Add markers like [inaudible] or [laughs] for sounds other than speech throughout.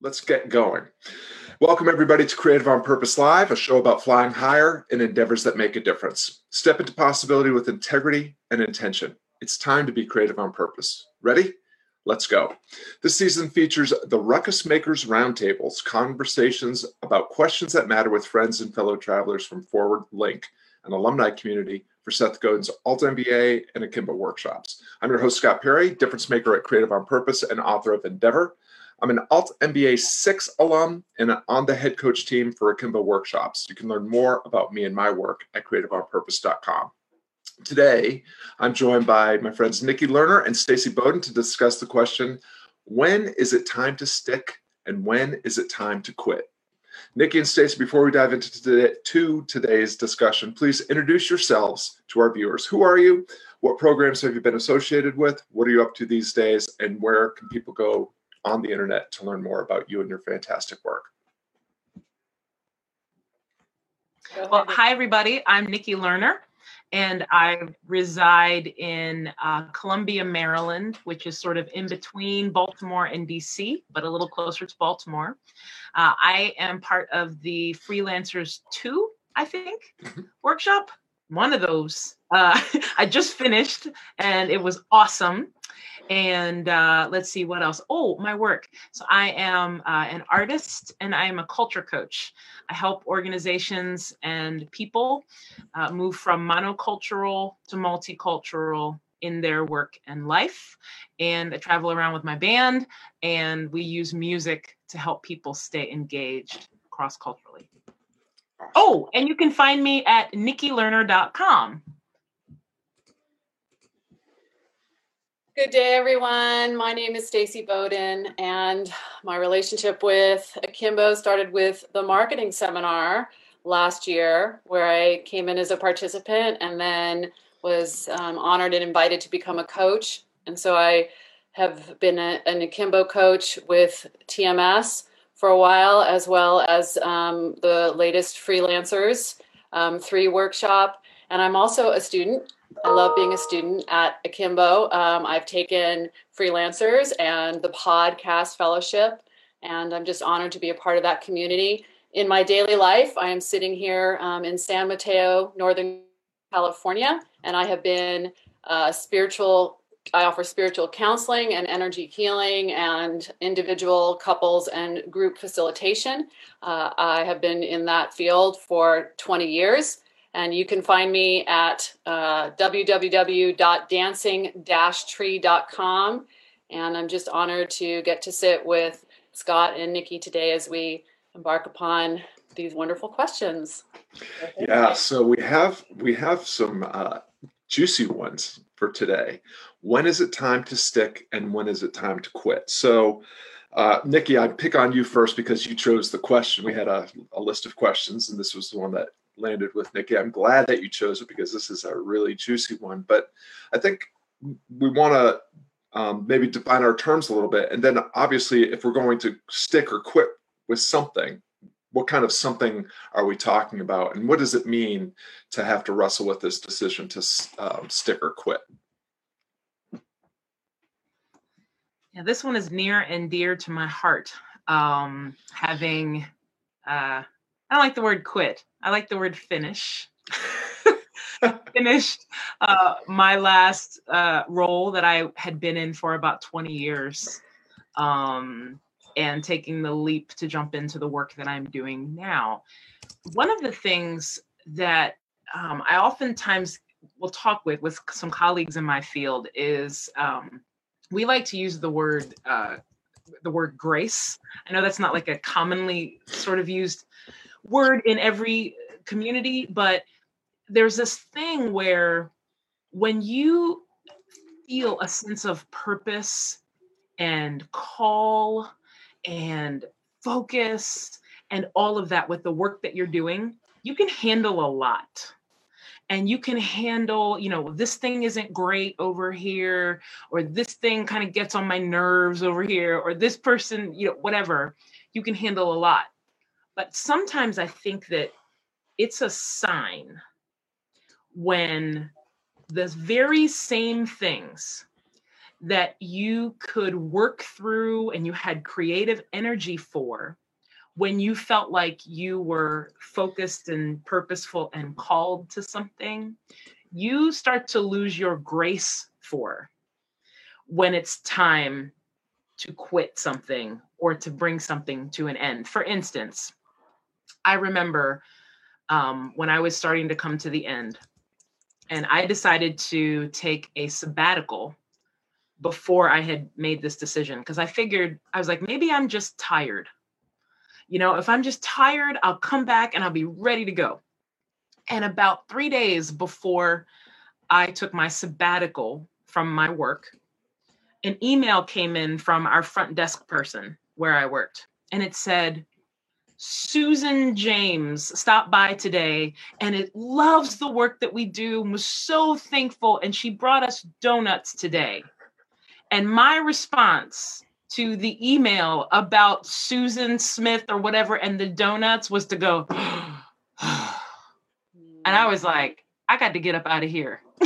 let's get going. Welcome, everybody, to Creative on Purpose Live, a show about flying higher and endeavors that make a difference. Step into possibility with integrity and intention. It's time to be creative on purpose. Ready? Let's go. This season features the Ruckus Makers Roundtables, conversations about questions that matter with friends and fellow travelers from Forward Link, an alumni community for Seth Godin's Alt MBA and Akimbo workshops. I'm your host, Scott Perry, difference maker at Creative on Purpose and author of Endeavor. I'm an Alt MBA 6 alum and on the head coach team for Akimbo workshops. You can learn more about me and my work at creativeonpurpose.com. Today, I'm joined by my friends Nikki Lerner and Stacy Bowden to discuss the question when is it time to stick and when is it time to quit? Nikki and Stacy, before we dive into today, to today's discussion, please introduce yourselves to our viewers. Who are you? What programs have you been associated with? What are you up to these days? And where can people go on the internet to learn more about you and your fantastic work. Well, hi, everybody. I'm Nikki Lerner, and I reside in uh, Columbia, Maryland, which is sort of in between Baltimore and DC, but a little closer to Baltimore. Uh, I am part of the Freelancers 2, I think, mm-hmm. workshop. One of those. Uh, [laughs] I just finished, and it was awesome and uh, let's see what else. Oh, my work. So I am uh, an artist and I am a culture coach. I help organizations and people uh, move from monocultural to multicultural in their work and life. And I travel around with my band, and we use music to help people stay engaged cross culturally. Oh, and you can find me at nikkilerner.com. Good day, everyone. My name is Stacy Bowden, and my relationship with Akimbo started with the marketing seminar last year, where I came in as a participant and then was um, honored and invited to become a coach. And so I have been a, an Akimbo coach with TMS for a while, as well as um, the latest freelancers um, three workshop. And I'm also a student I love being a student at Akimbo. Um, I've taken freelancers and the podcast fellowship, and I'm just honored to be a part of that community. In my daily life, I am sitting here um, in San Mateo, Northern California, and I have been a spiritual. I offer spiritual counseling and energy healing and individual, couples, and group facilitation. Uh, I have been in that field for 20 years. And you can find me at uh, www.dancing-tree.com. And I'm just honored to get to sit with Scott and Nikki today as we embark upon these wonderful questions. Yeah, so we have we have some uh, juicy ones for today. When is it time to stick, and when is it time to quit? So, uh, Nikki, I'd pick on you first because you chose the question. We had a, a list of questions, and this was the one that landed with Nikki. I'm glad that you chose it because this is a really juicy one. But I think we want to um, maybe define our terms a little bit. And then obviously, if we're going to stick or quit with something, what kind of something are we talking about? And what does it mean to have to wrestle with this decision to um, stick or quit? Yeah, this one is near and dear to my heart. Um, having uh, I don't like the word quit. I like the word finish. [laughs] Finished uh, my last uh, role that I had been in for about 20 years um, and taking the leap to jump into the work that I'm doing now. One of the things that um, I oftentimes will talk with with some colleagues in my field is um, we like to use the word uh, the word grace. I know that's not like a commonly sort of used word in every community, but there's this thing where when you feel a sense of purpose and call and focus and all of that with the work that you're doing, you can handle a lot. And you can handle, you know, this thing isn't great over here, or this thing kind of gets on my nerves over here, or this person, you know, whatever. You can handle a lot. But sometimes I think that it's a sign when the very same things that you could work through and you had creative energy for when you felt like you were focused and purposeful and called to something, you start to lose your grace for when it's time to quit something or to bring something to an end. For instance, I remember um, when I was starting to come to the end, and I decided to take a sabbatical before I had made this decision because I figured I was like, maybe I'm just tired you know, if I'm just tired, I'll come back and I'll be ready to go. And about three days before I took my sabbatical from my work, an email came in from our front desk person where I worked. And it said, Susan James stopped by today and it loves the work that we do and was so thankful. And she brought us donuts today. And my response to the email about Susan Smith or whatever and the donuts was to go, [sighs] and I was like, I got to get up out of here. [laughs]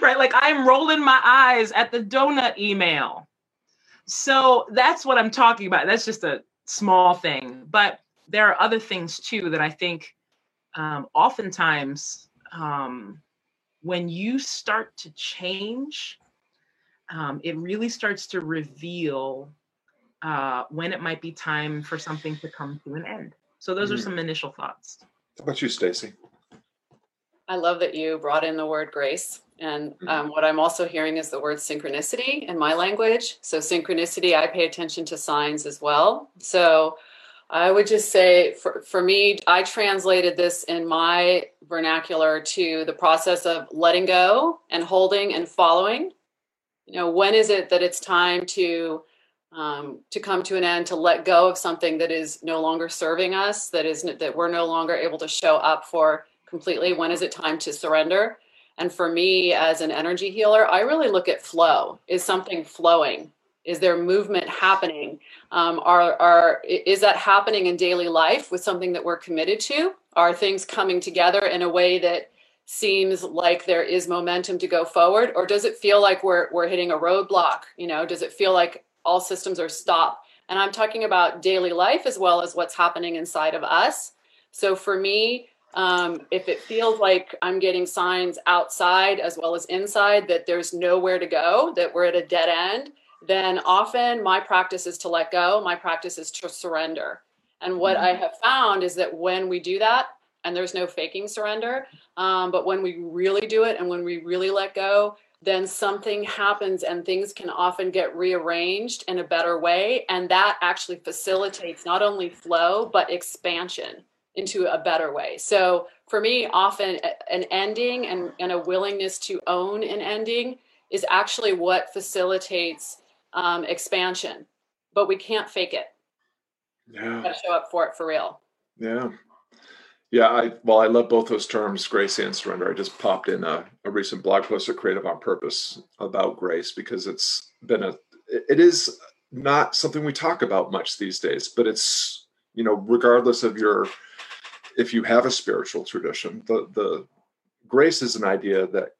right? Like I'm rolling my eyes at the donut email. So that's what I'm talking about. That's just a small thing. But there are other things too that I think um, oftentimes um, when you start to change, um, it really starts to reveal uh, when it might be time for something to come to an end. So those mm. are some initial thoughts. How about you, Stacy? I love that you brought in the word grace. And mm. um, what I'm also hearing is the word synchronicity in my language. So, synchronicity, I pay attention to signs as well. So, I would just say for, for me, I translated this in my vernacular to the process of letting go and holding and following you know when is it that it's time to um, to come to an end to let go of something that is no longer serving us that is that we're no longer able to show up for completely. When is it time to surrender? And for me as an energy healer i really look at flow. Is something flowing? Is there movement happening? Um, are, are is that happening in daily life with something that we're committed to? Are things coming together in a way that seems like there is momentum to go forward? Or does it feel like we're we're hitting a roadblock? You know does it feel like all systems are stopped? And i'm talking about daily life as well as what's happening inside of us. So for me um, if it feels like i'm getting signs outside as well as inside that there's nowhere to go that we're at a dead end then often my practice is to let go my practice is to surrender and what mm-hmm. i have found is that when we do that and there's no faking surrender. Um, but when we really do it and when we really let go, then something happens and things can often get rearranged in a better way. And that actually facilitates not only flow, but expansion into a better way. So for me, often an ending and, and a willingness to own an ending is actually what facilitates um, expansion. But we can't fake it. Yeah. Show up for it for real. Yeah. Yeah, I well, I love both those terms, grace and surrender. I just popped in a, a recent blog post at Creative on Purpose about grace because it's been a it is not something we talk about much these days, but it's you know, regardless of your if you have a spiritual tradition, the the grace is an idea that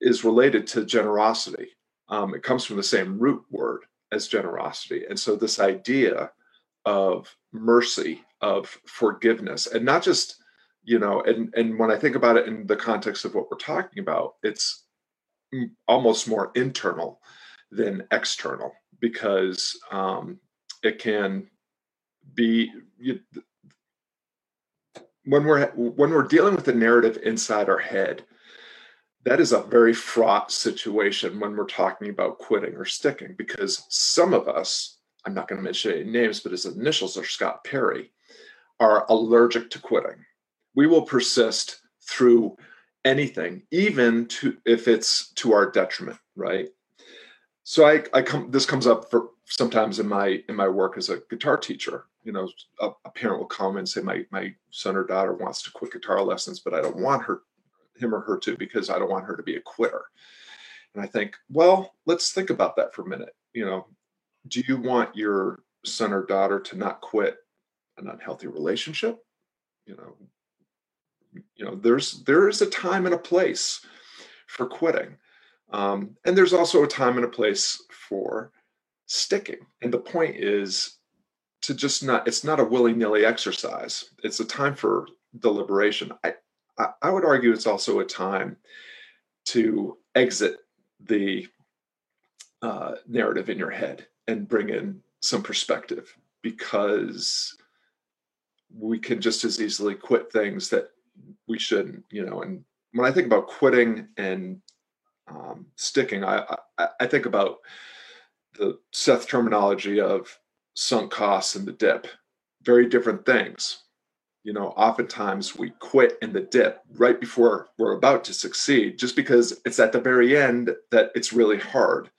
is related to generosity. Um, it comes from the same root word as generosity, and so this idea of mercy of forgiveness and not just you know and and when i think about it in the context of what we're talking about it's almost more internal than external because um, it can be you, when we're when we're dealing with the narrative inside our head that is a very fraught situation when we're talking about quitting or sticking because some of us i'm not going to mention any names but his initials are scott perry are allergic to quitting. We will persist through anything, even to if it's to our detriment, right? So I, I come this comes up for sometimes in my in my work as a guitar teacher. You know, a, a parent will come and say, My my son or daughter wants to quit guitar lessons, but I don't want her him or her to because I don't want her to be a quitter. And I think, well, let's think about that for a minute. You know, do you want your son or daughter to not quit an unhealthy relationship you know you know there's there is a time and a place for quitting Um, and there's also a time and a place for sticking. And the point is to just not, it's not a willy nilly exercise. It's a time for deliberation. I, I, I would argue it's also a time to exit the uh, narrative in your head and bring in some perspective because we can just as easily quit things that we shouldn't, you know. And when I think about quitting and um, sticking, I, I, I think about the Seth terminology of sunk costs and the dip. Very different things. You know, oftentimes we quit in the dip right before we're about to succeed, just because it's at the very end that it's really hard.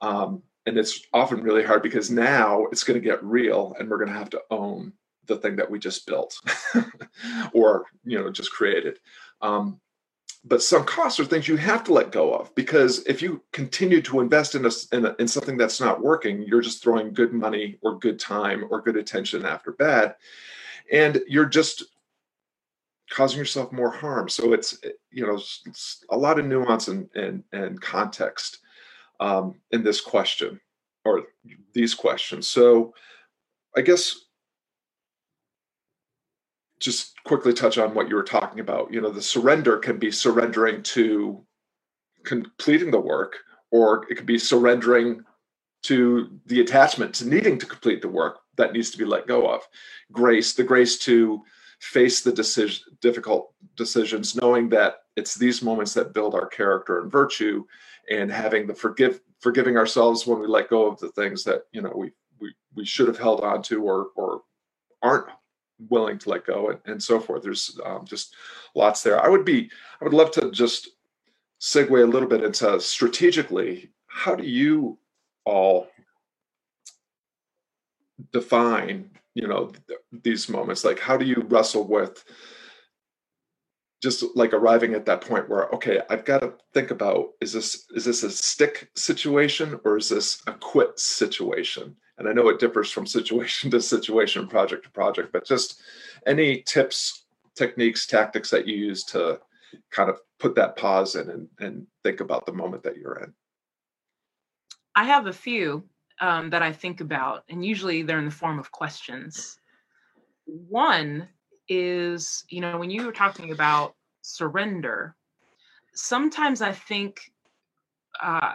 Um, and it's often really hard because now it's going to get real and we're going to have to own the thing that we just built [laughs] or you know just created um, but sunk costs are things you have to let go of because if you continue to invest in, a, in, a, in something that's not working you're just throwing good money or good time or good attention after bad. And you're just causing yourself more harm. So it's you know it's a lot of nuance and and, and context um, in this question or these questions. So i guess just quickly touch on what you were talking about. You know, the surrender can be surrendering to completing the work, or it could be surrendering to the attachment to needing to complete the work that needs to be let go of. Grace, the grace to face the decision, difficult decisions, knowing that it's these moments that build our character and virtue, and having the forgive forgiving ourselves when we let go of the things that you know we we, we should have held on to or or aren't willing to let go and, and so forth. There's um, just lots there. I would be, I would love to just segue a little bit into strategically, how do you all define, you know, th- these moments? Like, how do you wrestle with just like arriving at that point where okay i've got to think about is this is this a stick situation or is this a quit situation and I know it differs from situation [laughs] to situation, project to project, but just any tips, techniques, tactics that you use to kind of put that pause in and, and think about the moment that you're in. I have a few um, that I think about, and usually they're in the form of questions. One is, you know, when you were talking about surrender, sometimes I think uh,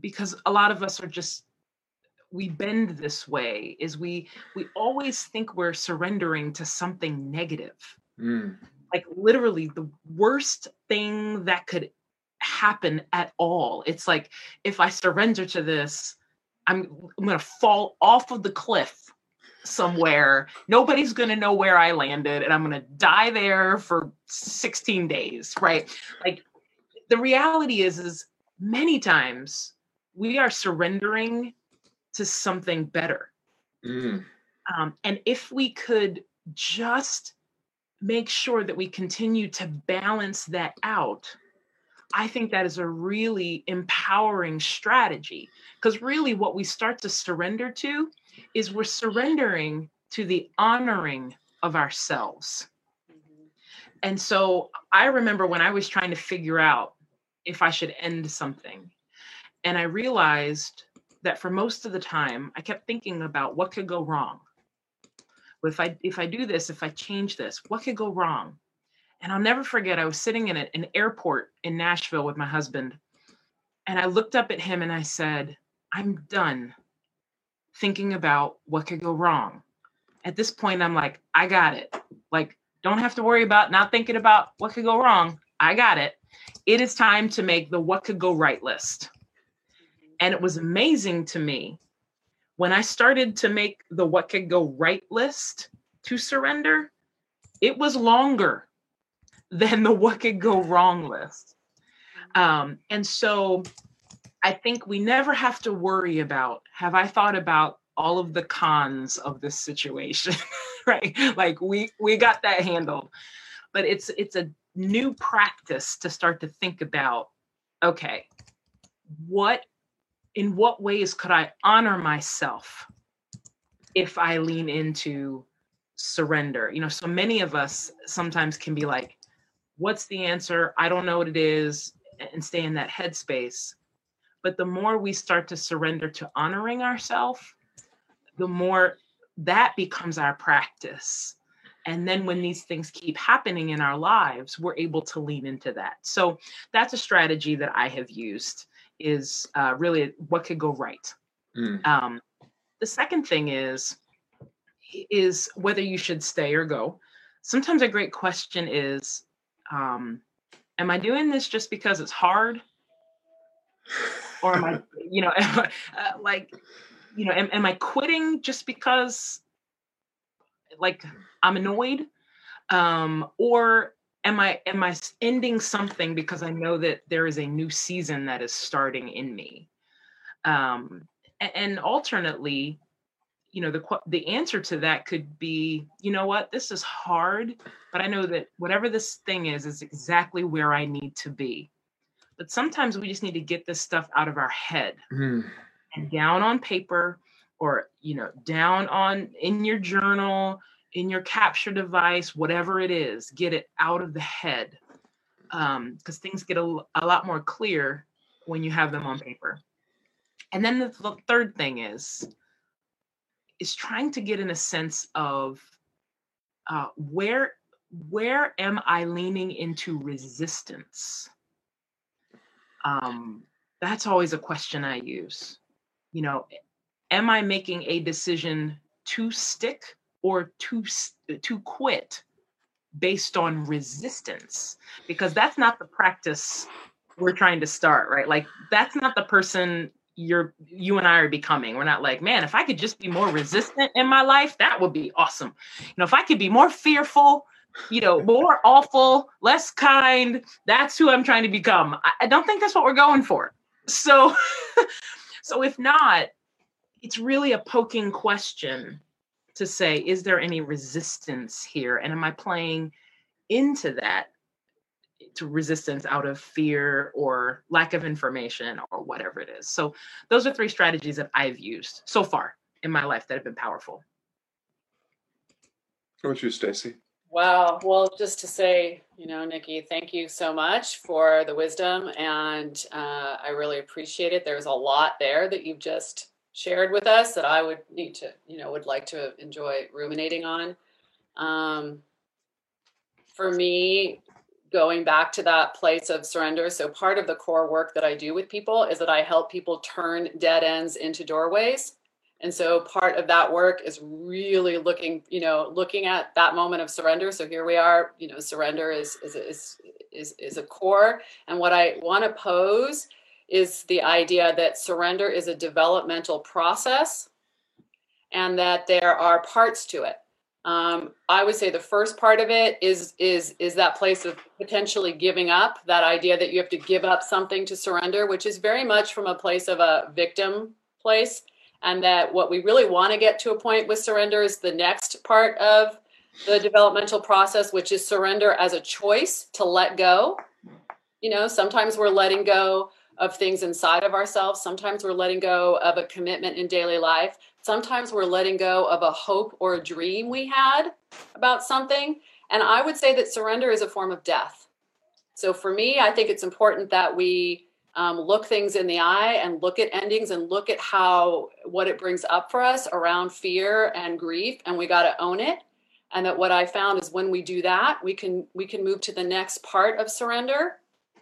because a lot of us are just we bend this way is we we always think we're surrendering to something negative. Mm. like literally the worst thing that could happen at all. It's like if i surrender to this i'm i'm going to fall off of the cliff somewhere. Nobody's going to know where i landed and i'm going to die there for 16 days right? Like the reality is is many times we are surrendering to something better. Mm. Um, and if we could just make sure that we continue to balance that out, I think that is a really empowering strategy. Because really, what we start to surrender to is we're surrendering to the honoring of ourselves. Mm-hmm. And so I remember when I was trying to figure out if I should end something, and I realized that for most of the time I kept thinking about what could go wrong. If I if I do this, if I change this, what could go wrong? And I'll never forget I was sitting in an airport in Nashville with my husband and I looked up at him and I said, "I'm done thinking about what could go wrong." At this point I'm like, "I got it." Like don't have to worry about not thinking about what could go wrong. I got it. It is time to make the what could go right list. And it was amazing to me when I started to make the what could go right list to surrender, it was longer [laughs] than the what could go wrong list. Um, and so I think we never have to worry about have I thought about all of the cons of this situation, [laughs] right? Like we we got that handled. But it's it's a new practice to start to think about okay, what in what ways could I honor myself if I lean into surrender? You know, so many of us sometimes can be like, what's the answer? I don't know what it is. and stay in that headspace. But the more we start to surrender to honoring ourselves, the more that becomes our practice. And then when these things keep happening in our lives, we're able to lean into that. So that's a strategy that I have used is uh, really what could go right. Mm. Um, the second thing is is whether you should stay or go. Sometimes a great question is, um, am I doing this just because it's hard? Or am I, you know, [laughs] I, uh, like, you know, am, am I quitting just because, like, I'm annoyed? Um, or am I am I ending something because I know that there is a new season that is starting in me? Um, and, and alternately, you know the the answer to that could be you know what this is hard but i know that whatever this thing is is exactly where i need to be but sometimes we just need to get this stuff out of our head mm. and down on paper or you know down on in your journal in your capture device whatever it is get it out of the head because um, things get a, a lot more clear when you have them on paper and then the, third thing is is trying to get in a sense of uh, where where am I leaning into resistance? Um, that's always a question I use. You know, am I making a decision to stick or to to quit based on resistance? Because that's not the practice we're trying to start, right? Like that's not the person you're you and I are becoming. We're not like, man, if I could just be more resistant in my life, that would be awesome. You know, if I could be more fearful, you know, [laughs] more awful, less kind, that's who I'm trying to become. I, I don't think that's what we're going for. So [laughs] so if not, it's really a poking question to say, is there any resistance here? And am I playing into that to resistance out of fear or lack of information or whatever it is. So those are three strategies that I've used so far in my life that have been powerful. How about you, Stacy? Wow. Well, just to say, you know, Nikki, thank you so much for the wisdom, and uh, I really appreciate it. There's a lot there that you've just shared with us that I would need to, you know, would like to enjoy ruminating on. Um, for me, going back to that place of surrender. So, part of the core work that I do with people is that I help people turn dead ends into doorways. And so, part of that work is really looking, you know, looking at that moment of surrender. So, here we are, you know, surrender is, is, is, is, is a core. And what I want to pose is the idea that surrender is a developmental process and that there are parts to it um, I would say the first part of it is is is that place of potentially giving up. That idea that you have to give up something to surrender, which is very much from a place of a victim place, and that what we really want to get to a point with surrender is the next part of the developmental process, which is surrender as a choice to let go. You know, sometimes we're letting go of things inside of ourselves. Sometimes we're letting go of a commitment in daily life. Sometimes we're letting go of a hope or a dream we had about something. And I would say that surrender is a form of death. So for me, I think it's important that we um, look things in the eye and look at endings and look at how what it brings up for us around fear and grief and we got to own it and that what i found is when we do that we can we can move to the next part of surrender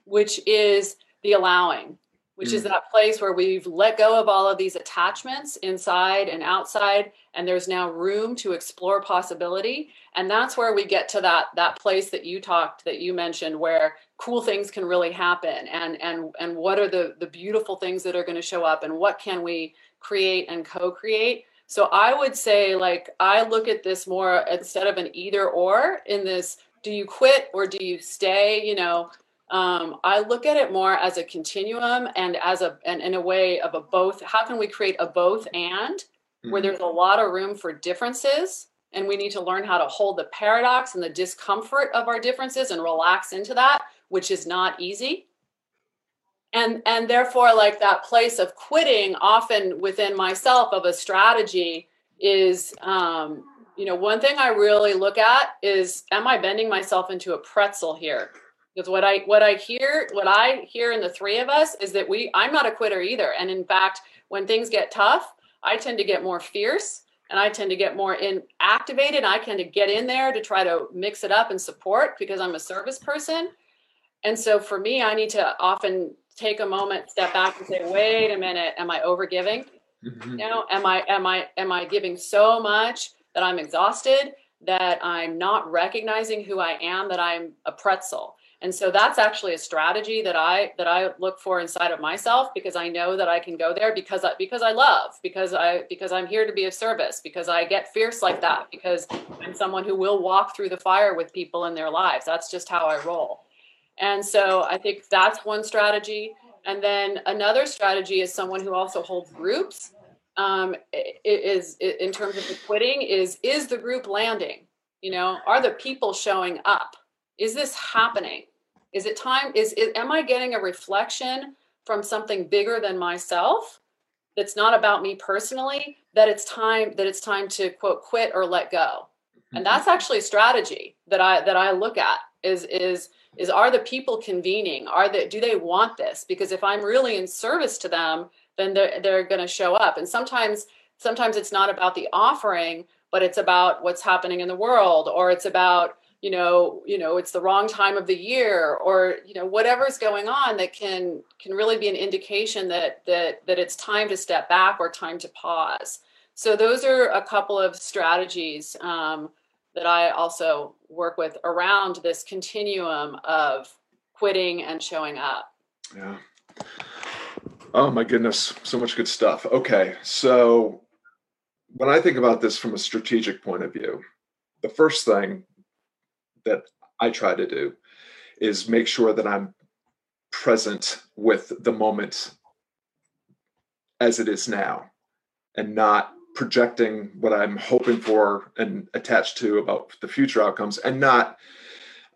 which is the allowing which mm. is that place where we've let go of all of these attachments inside and outside and there's now room to explore possibility. And that's where we get to that that place that you talked that you mentioned where cool things can really happen and and and what are the the beautiful things that are going to show up and what can we create and co-create? So i would say like i look at this more instead of an either or in this do you quit or do you stay you know um, I look at it more as a continuum and as a and in a way of a both. How can we create a both and mm-hmm. where there's a lot of room for differences and we need to learn how to hold the paradox and the discomfort of our differences and relax into that, which is not easy. And and therefore, like that place of quitting, often within myself of a strategy is um, you know one thing i really look at is am i bending myself into a pretzel here because what i what i hear what i hear in the three of us is that we i'm not a quitter either. And in fact when things get tough i tend to get more fierce and i tend to get more in activated. I tend to get in there to try to mix it up and support because i'm a service person. And so for me i need to often take a moment step back and say wait a minute am i overgiving? Mm-hmm. you know am i am i am i giving so much that i'm exhausted that i'm not recognizing who i am that i'm a pretzel and so that's actually a strategy that i that i look for inside of myself because i know that i can go there because I, because i love because i because i'm here to be of service because i get fierce like that because i'm someone who will walk through the fire with people in their lives. That's just how i roll. And so i think that's one strategy. And then another strategy is someone who also holds groups. Um, is in terms of the quitting is is the group landing? You know are the people showing up? Is this happening is it time is it, am i getting a reflection from something bigger than myself that's not about me personally that it's time that it's time to quote quit or let go? And mm-hmm. that's actually a strategy that i that i look at is is is are the people convening? Are they do they want this? Because if i'm really in service to them then they're, they're going to show up. And sometimes sometimes it's not about the offering but it's about what's happening in the world or it's about you know you know it's the wrong time of the year or you know whatever's going on that can can really be an indication that that that it's time to step back or time to pause. So those are a couple of strategies um, that i also work with around this continuum of quitting and showing up. Yeah. Oh my goodness so much good stuff. Okay so when i think about this from a strategic point of view the first thing that I try to do is make sure that I'm present with the moment as it is now and not projecting what I'm hoping for and attached to about the future outcomes and not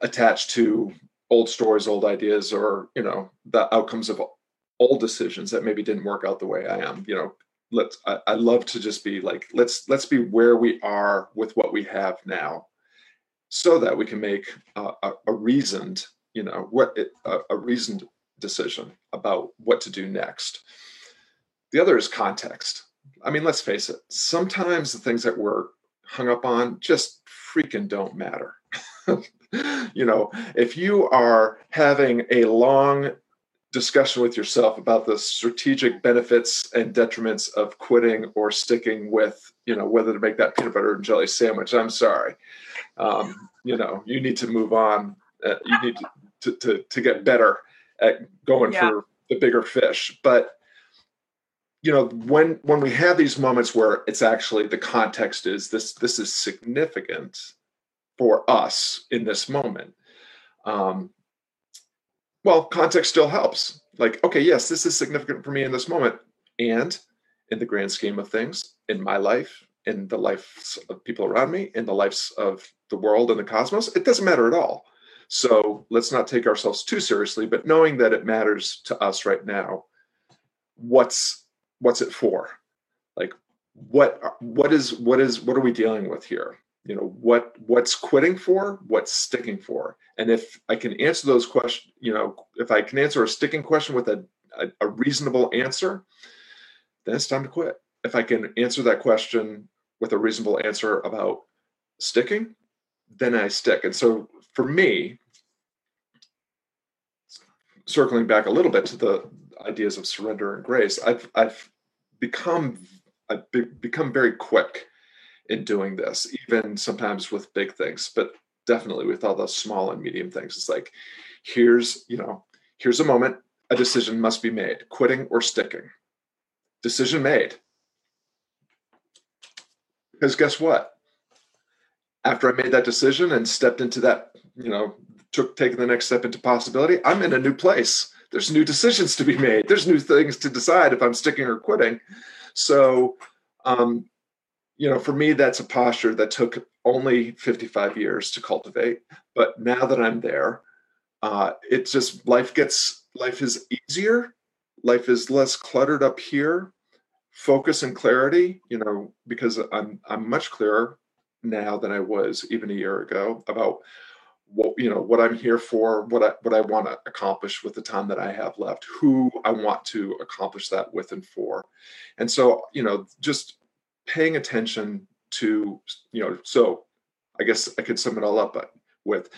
attached to old stories, old ideas, or, you know, the outcomes of old decisions that maybe didn't work out the way I am. You know, let's I, I love to just be like, let's let's be where we are with what we have now so that we can make a, a reasoned, you know, what it, a, a reasoned decision about what to do next. The other is context. I mean, let's face it, sometimes the things that we're hung up on just freaking don't matter. [laughs] you know, if you are having a long discussion with yourself about the strategic benefits and detriments of quitting or sticking with, you know, whether to make that peanut butter and jelly sandwich, I'm sorry. Um, you know you need to move on. Uh, you need to, to, to get better at going yeah. for the bigger fish. But you know when when we have these moments where it's actually the context is this this is significant for us in this moment um well context still helps like okay yes this is significant for me in this moment and in the grand scheme of things in my life in the lives of people around me, in the lives of the world and the cosmos, it doesn't matter at all. So let's not take ourselves too seriously, but knowing that it matters to us right now, what's what's it for? Like what what is what is what are we dealing with here? You know, what what's quitting for, what's sticking for? And if I can answer those questions, you know, if I can answer a sticking question with a, a, a reasonable answer, then it's time to quit. If I can answer that question with a reasonable answer about sticking, then I stick. And so for me, circling back a little bit to the ideas of surrender and grace, I've I've become I've be, become very quick in doing this, even sometimes with big things, but definitely with all the small and medium things. It's like, here's, you know, here's a moment, a decision must be made, quitting or sticking. Decision made. Because guess what? After I made that decision and stepped into that, you know, took taking the next step into possibility, I'm in a new place. There's new decisions to be made. There's new things to decide if I'm sticking or quitting. So, um, you know, for me, that's a posture that took only 55 years to cultivate. But now that I'm there, uh, it just life gets life is easier. Life is less cluttered up here focus and clarity you know because i'm i'm much clearer now than i was even a year ago about what you know what i'm here for what i what i want to accomplish with the time that i have left who i want to accomplish that with and for and so you know just paying attention to you know so i guess i could sum it all up with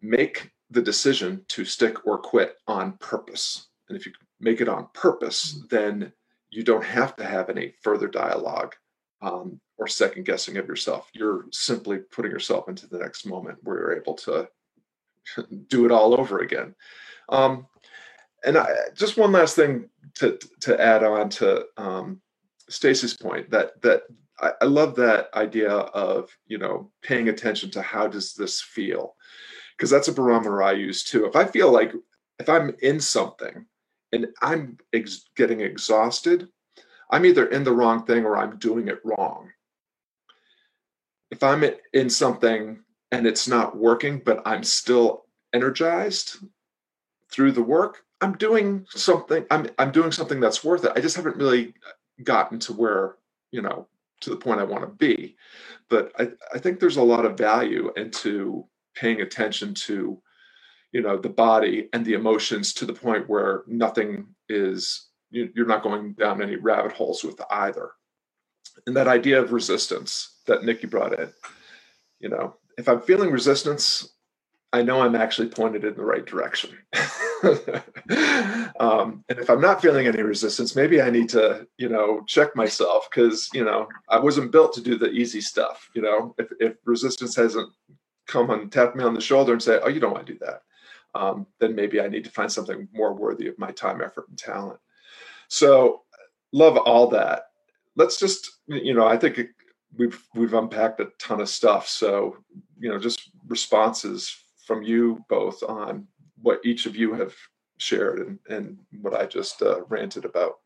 make the decision to stick or quit on purpose and if you make it on purpose mm-hmm. then you don't have to have any further dialogue um, or second guessing of yourself. You're simply putting yourself into the next moment where you're able to [laughs] do it all over again. Um, and I, just one last thing to to add on to um, Stacy's point that that I, I love that idea of you know paying attention to how does this feel because that's a barometer I use too. If I feel like if I'm in something and I'm ex- getting exhausted, I'm either in the wrong thing or I'm doing it wrong. If I'm in something and it's not working, but I'm still energized through the work, I'm doing something, I'm I'm doing something that's worth it. I just haven't really gotten to where, you know, to the point I want to be. But I, I think there's a lot of value into paying attention to, you know, the body and the emotions to the point where nothing is you're not going down any rabbit holes with either. And that idea of resistance that Nikki brought in, you know, if I'm feeling resistance, I know I'm actually pointed in the right direction. [laughs] um, and if I'm not feeling any resistance, maybe I need to, you know, check myself because, you know, I wasn't built to do the easy stuff. You know, if, if resistance hasn't come and tapped me on the shoulder and say, oh, you don't want to do that, um, then maybe I need to find something more worthy of my time, effort, and talent. So love all that. Let's just, you know, I think we've we've unpacked a ton of stuff. So, you know, just responses from you both on what each of you have shared and, and what I just uh, ranted about.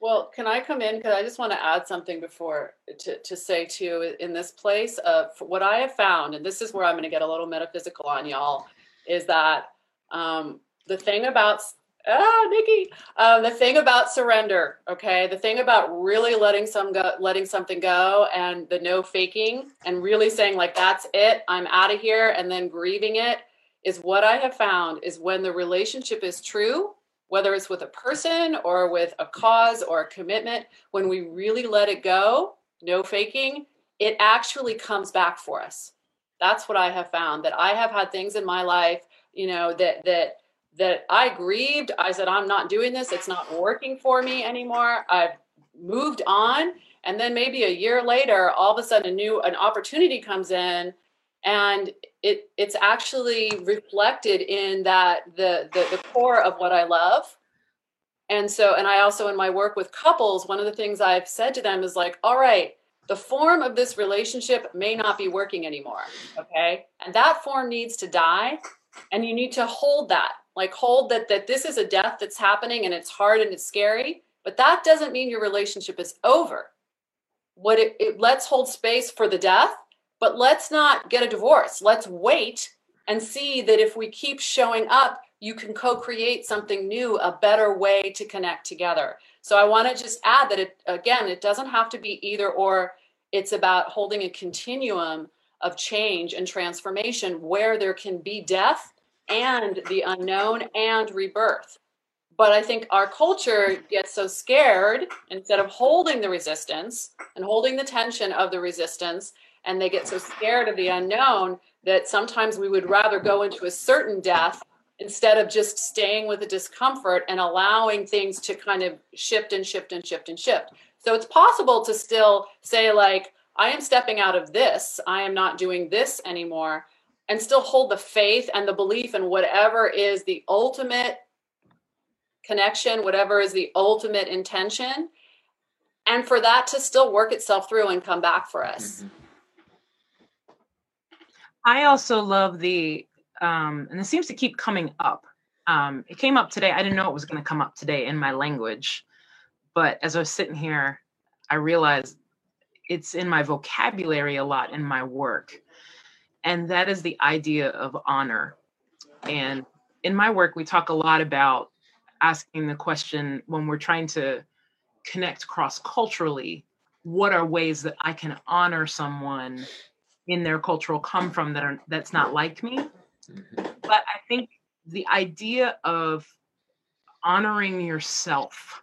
Well, can I come in? Because I just want to add something before to, to say too in this place of what I have found, and this is where I'm going to get a little metaphysical on y'all, is that um, the thing about ah, Nikki. Um, the thing about surrender, okay, the thing about really letting some go, letting something go, and the no faking, and really saying like that's it, I'm out of here, and then grieving it is what I have found is when the relationship is true, whether it's with a person or with a cause or a commitment, when we really let it go, no faking, it actually comes back for us. That's what I have found that I have had things in my life, you know, that that that I grieved. I said, I'm not doing this. It's not working for me anymore. I've moved on. And then maybe a year later, all of a sudden a new an opportunity comes in and it it's actually reflected in that the, the the core of what I love. And so, and I also in my work with couples, one of the things I've said to them is like, all right, the form of this relationship may not be working anymore. Okay. And that form needs to die. And you need to hold that like hold that that this is a death that's happening and it's hard and it's scary but that doesn't mean your relationship is over. What it, it let's hold space for the death but let's not get a divorce. Let's wait and see that if we keep showing up you can co-create something new a better way to connect together. So i want to just add that it again it doesn't have to be either or. It's about holding a continuum of change and transformation where there can be death and the unknown and rebirth. But I think our culture gets so scared instead of holding the resistance and holding the tension of the resistance, and they get so scared of the unknown that sometimes we would rather go into a certain death instead of just staying with the discomfort and allowing things to kind of shift and shift and shift and shift. So it's possible to still say, like, I am stepping out of this, I am not doing this anymore and still hold the faith and the belief in whatever is the ultimate connection, whatever is the ultimate intention, and for that to still work itself through and come back for us. Mm-hmm. I also love the, um, and it seems to keep coming up. Um, it came up today. I didn't know it was going to come up today in my language, but as I was sitting here, I realized it's in my vocabulary a lot in my work and that is the idea of honor. And in my work, we talk a lot about asking the question when we're trying to connect cross culturally what are ways that I can honor someone in their cultural come from that are that's not like me. Mhm. But I think the idea of honoring yourself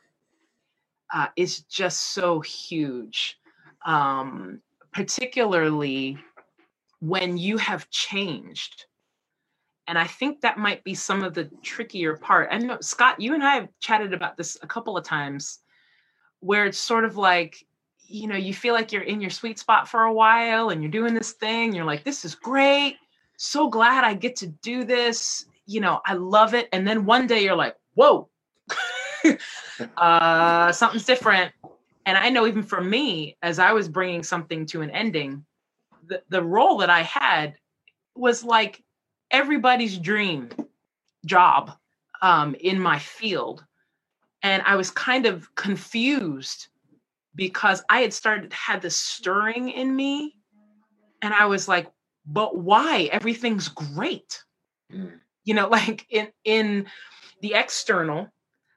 uh, is just so huge, um, particularly when you have changed. And I think that might be some of the trickier part. I know, Scott, you and I have chatted about this a couple of times where it's sort of like, you know, you feel like you're in your sweet spot for a while and you're doing this thing. You're like, this is great. So glad I get to do this. You know, I love it. And then one day you're like, whoa, [laughs] uh, something's different. And I know even for me, as I was bringing something to an ending, the, the role that I had was like everybody's dream job um, in my field. And I was kind of confused because I had started, had this stirring in me. And I was like, but why? Everything's great. Mm. You know, [laughs] like in, in the external,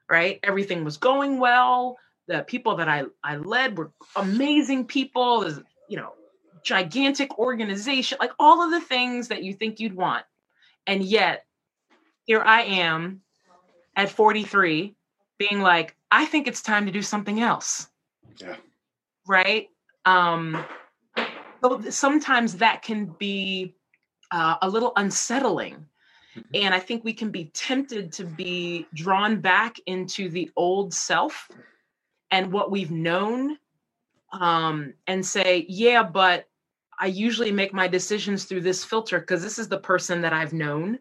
right? Everything was going well. The people that I, I led were amazing people. You know, gigantic organization, like all of the things that you think you'd want. And yet, here I am at 43 being like, I think it's time to do something else. Yeah. Right. Um, so sometimes that can be uh, a little unsettling. Mhm. And I think we can be tempted to be drawn back into the old self and what we've known um, and say, yeah, but I usually make my decisions through this filter because this is the person that I've known.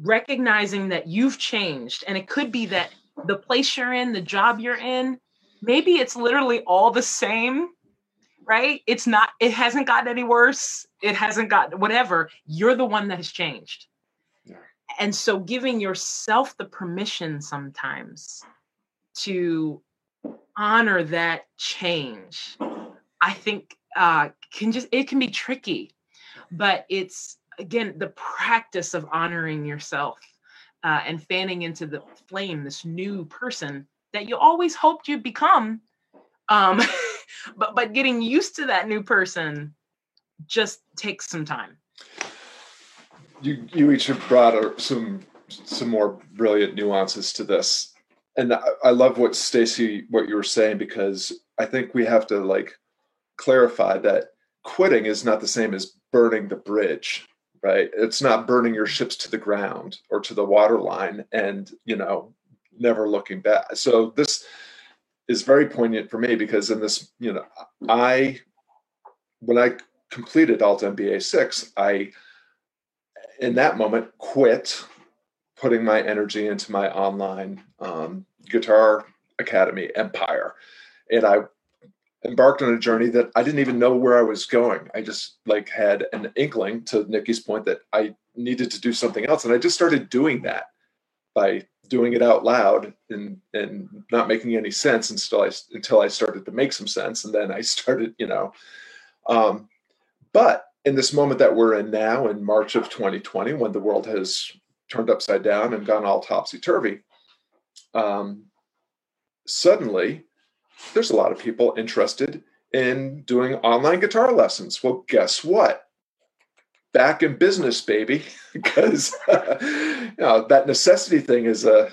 Recognizing that you've changed, and it could be that the place you're in, the job you're in, maybe it's literally all the same, right? It's not, it hasn't gotten any worse. It hasn't got whatever. You're the one that has changed. Yeah. And so giving yourself the permission sometimes to honor that change, I think uh, can just, it can be tricky, but it's again the practice of honoring yourself uh, and fanning into the flame this new person that you always hoped you'd become um, [laughs] but but getting used to that new person just takes some time. You you each have brought some some more brilliant nuances to this. And I, I love what stacy what you were saying because i think we have to like clarify that quitting is not the same as burning the bridge right? It's not burning your ships to the ground or to the water line and you know never looking back. So this is very poignant for me because in this you know i when i completed altMBA 6 i in that moment quit putting my energy into my online um, guitar academy empire. And i embarked on a journey that i didn't even know where i was going. I just like had an inkling to nikki's point that i needed to do something else and i just started doing that by doing it out loud and and not making any sense until i until i started to make some sense and then i [laughs] started you know. Um, but in this moment that we're in now in march of 2020 when the world has turned upside down and gone all topsy-turvy um, suddenly there's a lot of people interested in doing online guitar lessons. Well guess what? Back in business baby [laughs] because you [laughs] know that necessity thing is a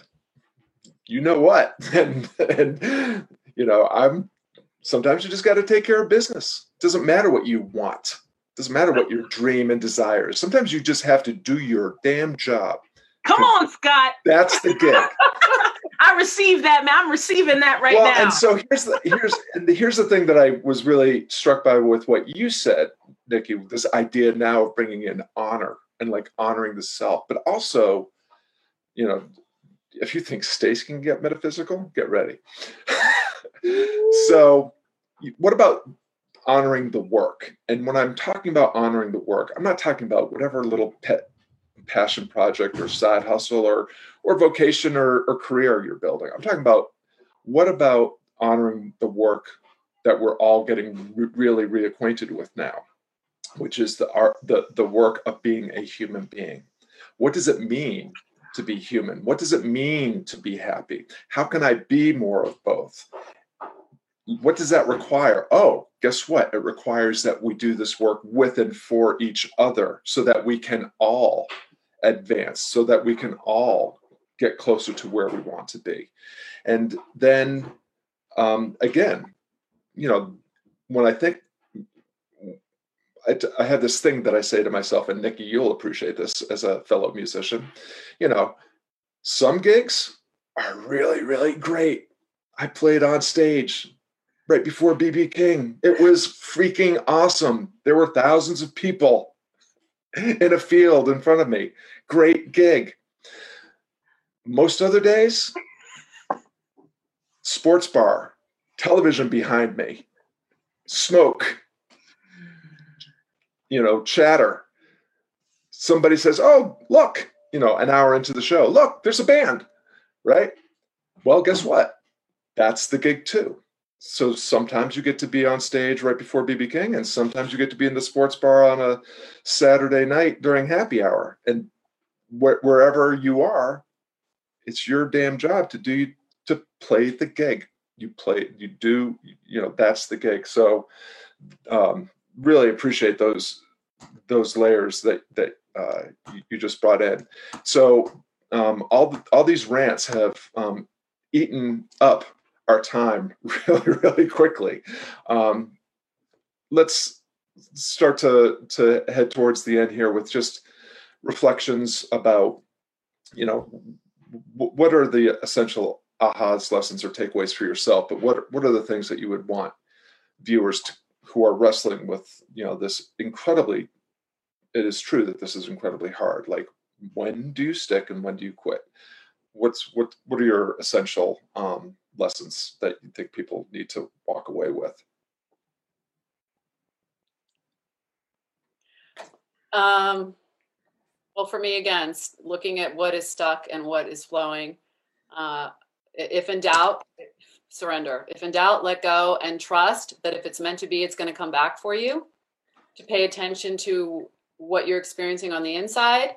you know what? [laughs] And and you know i'm sometimes you just got to take care of business. Doesn't matter what you want. Doesn't matter what your dream and desire is sometimes you just have to do your damn job. Come on scott. That's the gig i received that man. I'm receiving that right well now. and so here's the here's [laughs] and here's the thing that i was really struck by with what you said nikki this idea now of bringing in honor and like honoring the self but also you know if you think stace can get metaphysical get ready. [laughs] So what about honoring the work? And when i'm talking about honoring the work i'm not talking about whatever little pet passion project or side hustle or or vocation or, or career you're building. I'm talking about what about honoring the work that we're all getting re- really reacquainted with now which is the art the, the work of being a human being? What does it mean to be human? What does it mean to be happy? How can i be more of both? What does that require? Oh, guess what? It requires that we do this work with and for each other so that we can all advance, so that we can all get closer to where we want to be. And then um, again, you know, when I think I, I have this thing that I say to myself, and Nikki, you'll appreciate this as a fellow musician. You know, some gigs are really, really great. I played on stage right before BB King. It was freaking awesome. There were thousands of people in a field in front of me. Great gig. Most other days, sports bar, television behind me, smoke, you know, chatter. Somebody says, Oh, look, you know, an hour into the show, look, there's a band, right? Well, guess what? That's the gig too. So sometimes you get to be on stage right before BB King, and sometimes you get to be in the sports bar on a Saturday night during happy hour. And wh- wherever you are, it's your damn job to do to play the gig. You play, you do, you know, that's the gig. So um, really appreciate those those layers that that uh, you, you, just brought in. So um, all all these rants have um, eaten up our time [laughs] really really quickly. Um, let's start to to head towards the end here with just reflections about you know w- what are the essential ahas lessons or takeaways for yourself but what what are the things that you would want viewers to, who are wrestling with you know this incredibly it is true that this is incredibly hard like when do you stick and when do you quit? What's what what are your essential um, lessons that you think people need to walk away with? Um, well for me again looking at what is stuck and what is flowing uh, if in doubt surrender if in doubt let go and trust that if it's meant to be it's going to come back for you to pay attention to what you're experiencing on the inside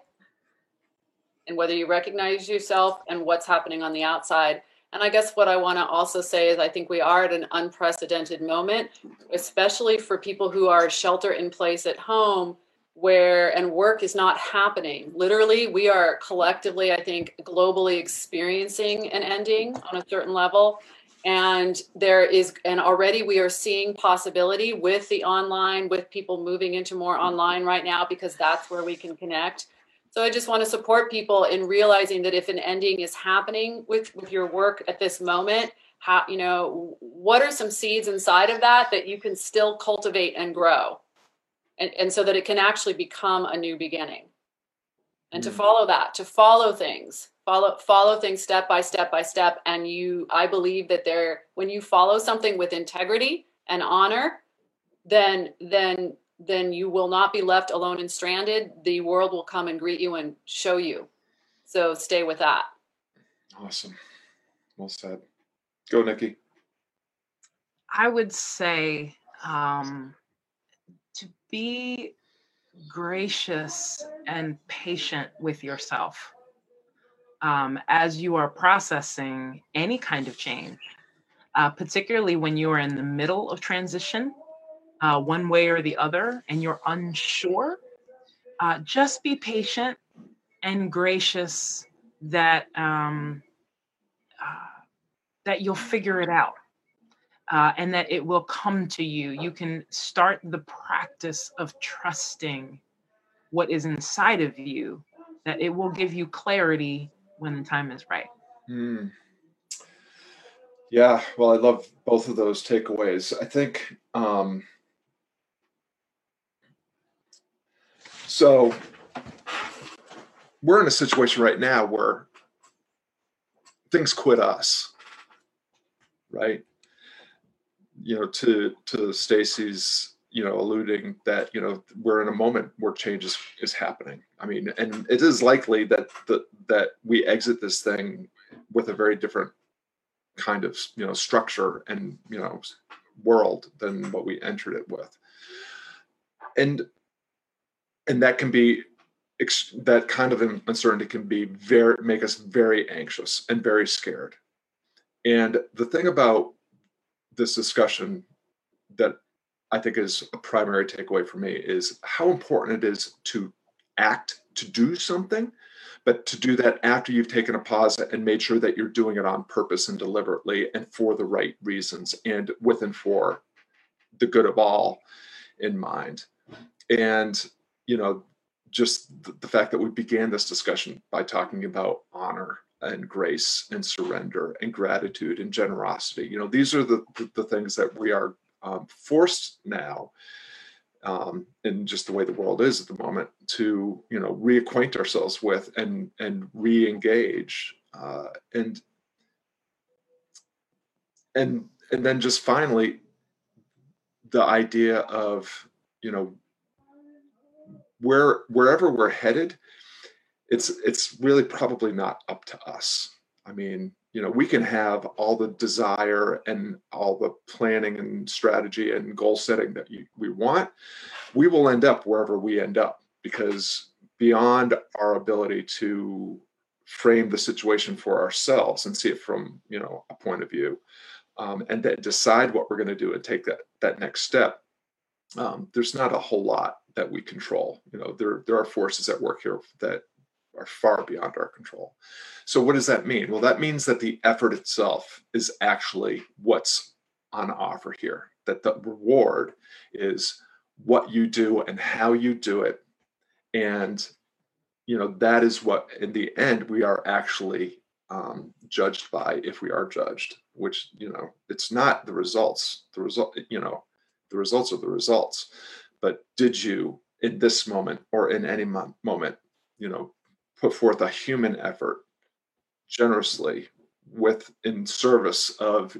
and whether you recognize yourself and what's happening on the outside. And I guess what I want to also say is I think we are at an unprecedented moment, especially for people who are shelter in place at home where and work is not happening. Literally, we are collectively, I think, globally experiencing an ending on a certain level. And there is and already we are seeing possibility with the online with people moving into more online right now because that's where we can connect. So i just want to support people in realizing that if an ending is happening with with your work at this moment how you know what are some seeds inside of that that you can still cultivate and grow and, and so that it can actually become a new beginning. And mm-hmm. to mm. follow that to follow things follow follow things step by step by step and you i believe that there when you follow something with integrity and honor then then then you will not be left alone and stranded. The world will come and greet you and show you. So stay with that. Awesome. Well said. Go nikki. I would say um, to be gracious and patient with yourself um, as you are processing any kind of change, uh, particularly when you are in the middle of transition, uh, one way or the other, and you're unsure, uh, just be patient and gracious that um, uh, that you'll figure it out. Uh, and that it will come to you. You can start the practice of trusting what is inside of you, that it will give you clarity when the time is right. Mm. Yeah, well, I love both of those takeaways. I think um, so. We're in a situation right now where things quit us, right? You know, to to Stacy's you know alluding that you know we're in a moment where change is, is happening. I mean and it is likely that the, that we exit this thing with a very different kind of you know structure and you know world than what we entered it with. And and that can be that kind of uncertainty can be very make us very anxious and very scared. And the thing about this discussion that I think is a primary takeaway for me is how important it is to act to do something, but to do that after you've taken a pause and made sure that you're doing it on purpose and deliberately and for the right reasons and with and for the good of all in mind. And, you know, just the fact that we began this discussion by talking about honor and grace and surrender and gratitude and generosity. You know, these are the, the, things that we are um, forced now um, in just the way the world is at the moment to you know reacquaint ourselves with and and re-engage uh, and and and then just finally the idea of you know where wherever we're headed it's it's really probably not up to us. I mean you know we can have all the desire and all the planning and strategy and goal setting that you, we want. We will end up wherever we end up because beyond our ability to frame the situation for ourselves and see it from you know a point of view um, and then decide what we're going to do and take that that next step um, there's not a whole lot that we control. You know there there are forces at work here that are far beyond our control. So, what does that mean? Well, that means that the effort itself is actually what's on offer here, that the reward is what you do and how you do it. And, you know, that is what, in the end, we are actually um, judged by if we are judged, which, you know, it's not the results. The result, you know, the results are the results. But did you, in this moment or in any moment, you know, put forth a human effort generously with in service of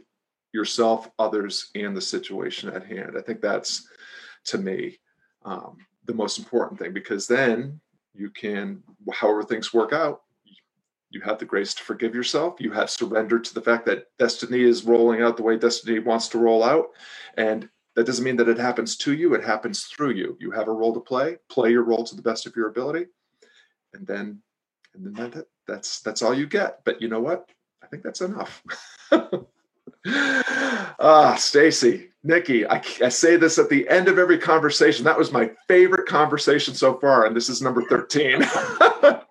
yourself, others, and the situation at hand. I think that's to me um, the most important thing because then you can, however things work out, you have the grace to forgive yourself. You have surrendered to the fact that destiny is rolling out the way destiny wants to roll out. And that doesn't mean that it happens to you, it happens through you. You have a role to play, play your role to the best of your ability, and then and then that, that's that's all you get. But you know what? I think that's enough. [laughs] ah, Stacy, Nikki, I, I say this at the end of every conversation. That was my favorite conversation so far, and this is number thirteen. [laughs] [laughs] ah,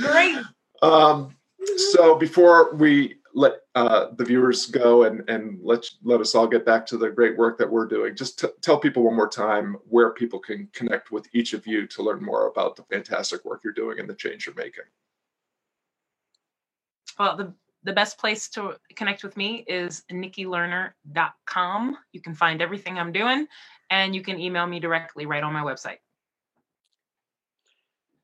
great. Um, so before we let uh, the viewers go and and let let us all get back to the great work that we're doing. Just t- tell people one more time where people can connect with each of you to learn more about the fantastic work you're doing and the change you're making. Well, the the best place to connect with me is nikkilerner.com. You can find everything I'm doing, and you can email me directly right on my website.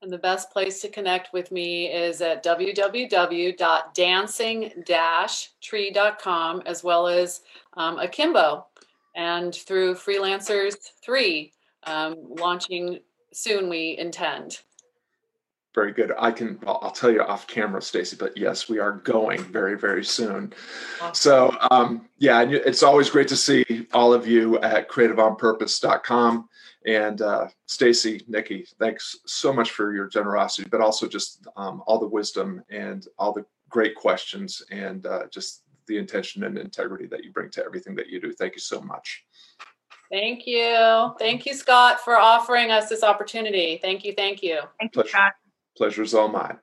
And the best place to connect with me is at www.dancing-tree.com as well as um, Akimbo and through Freelancers 3, um, launching soon, we intend. Very good. I can, I'll tell you off camera, Stacy, but yes, we are going very, very soon. Awesome. So, um, yeah, it's always great to see all of you at creativeonpurpose.com. And uh, Stacy, Nikki, thanks so much for your generosity, but also just um, all the wisdom and all the great questions and uh, just the intention and integrity that you bring to everything that you do. Thank you so much. Thank you. Thank you, Scott, for offering us this opportunity. Thank you. Thank you. Thank you, Scott. Pleasure's all mine.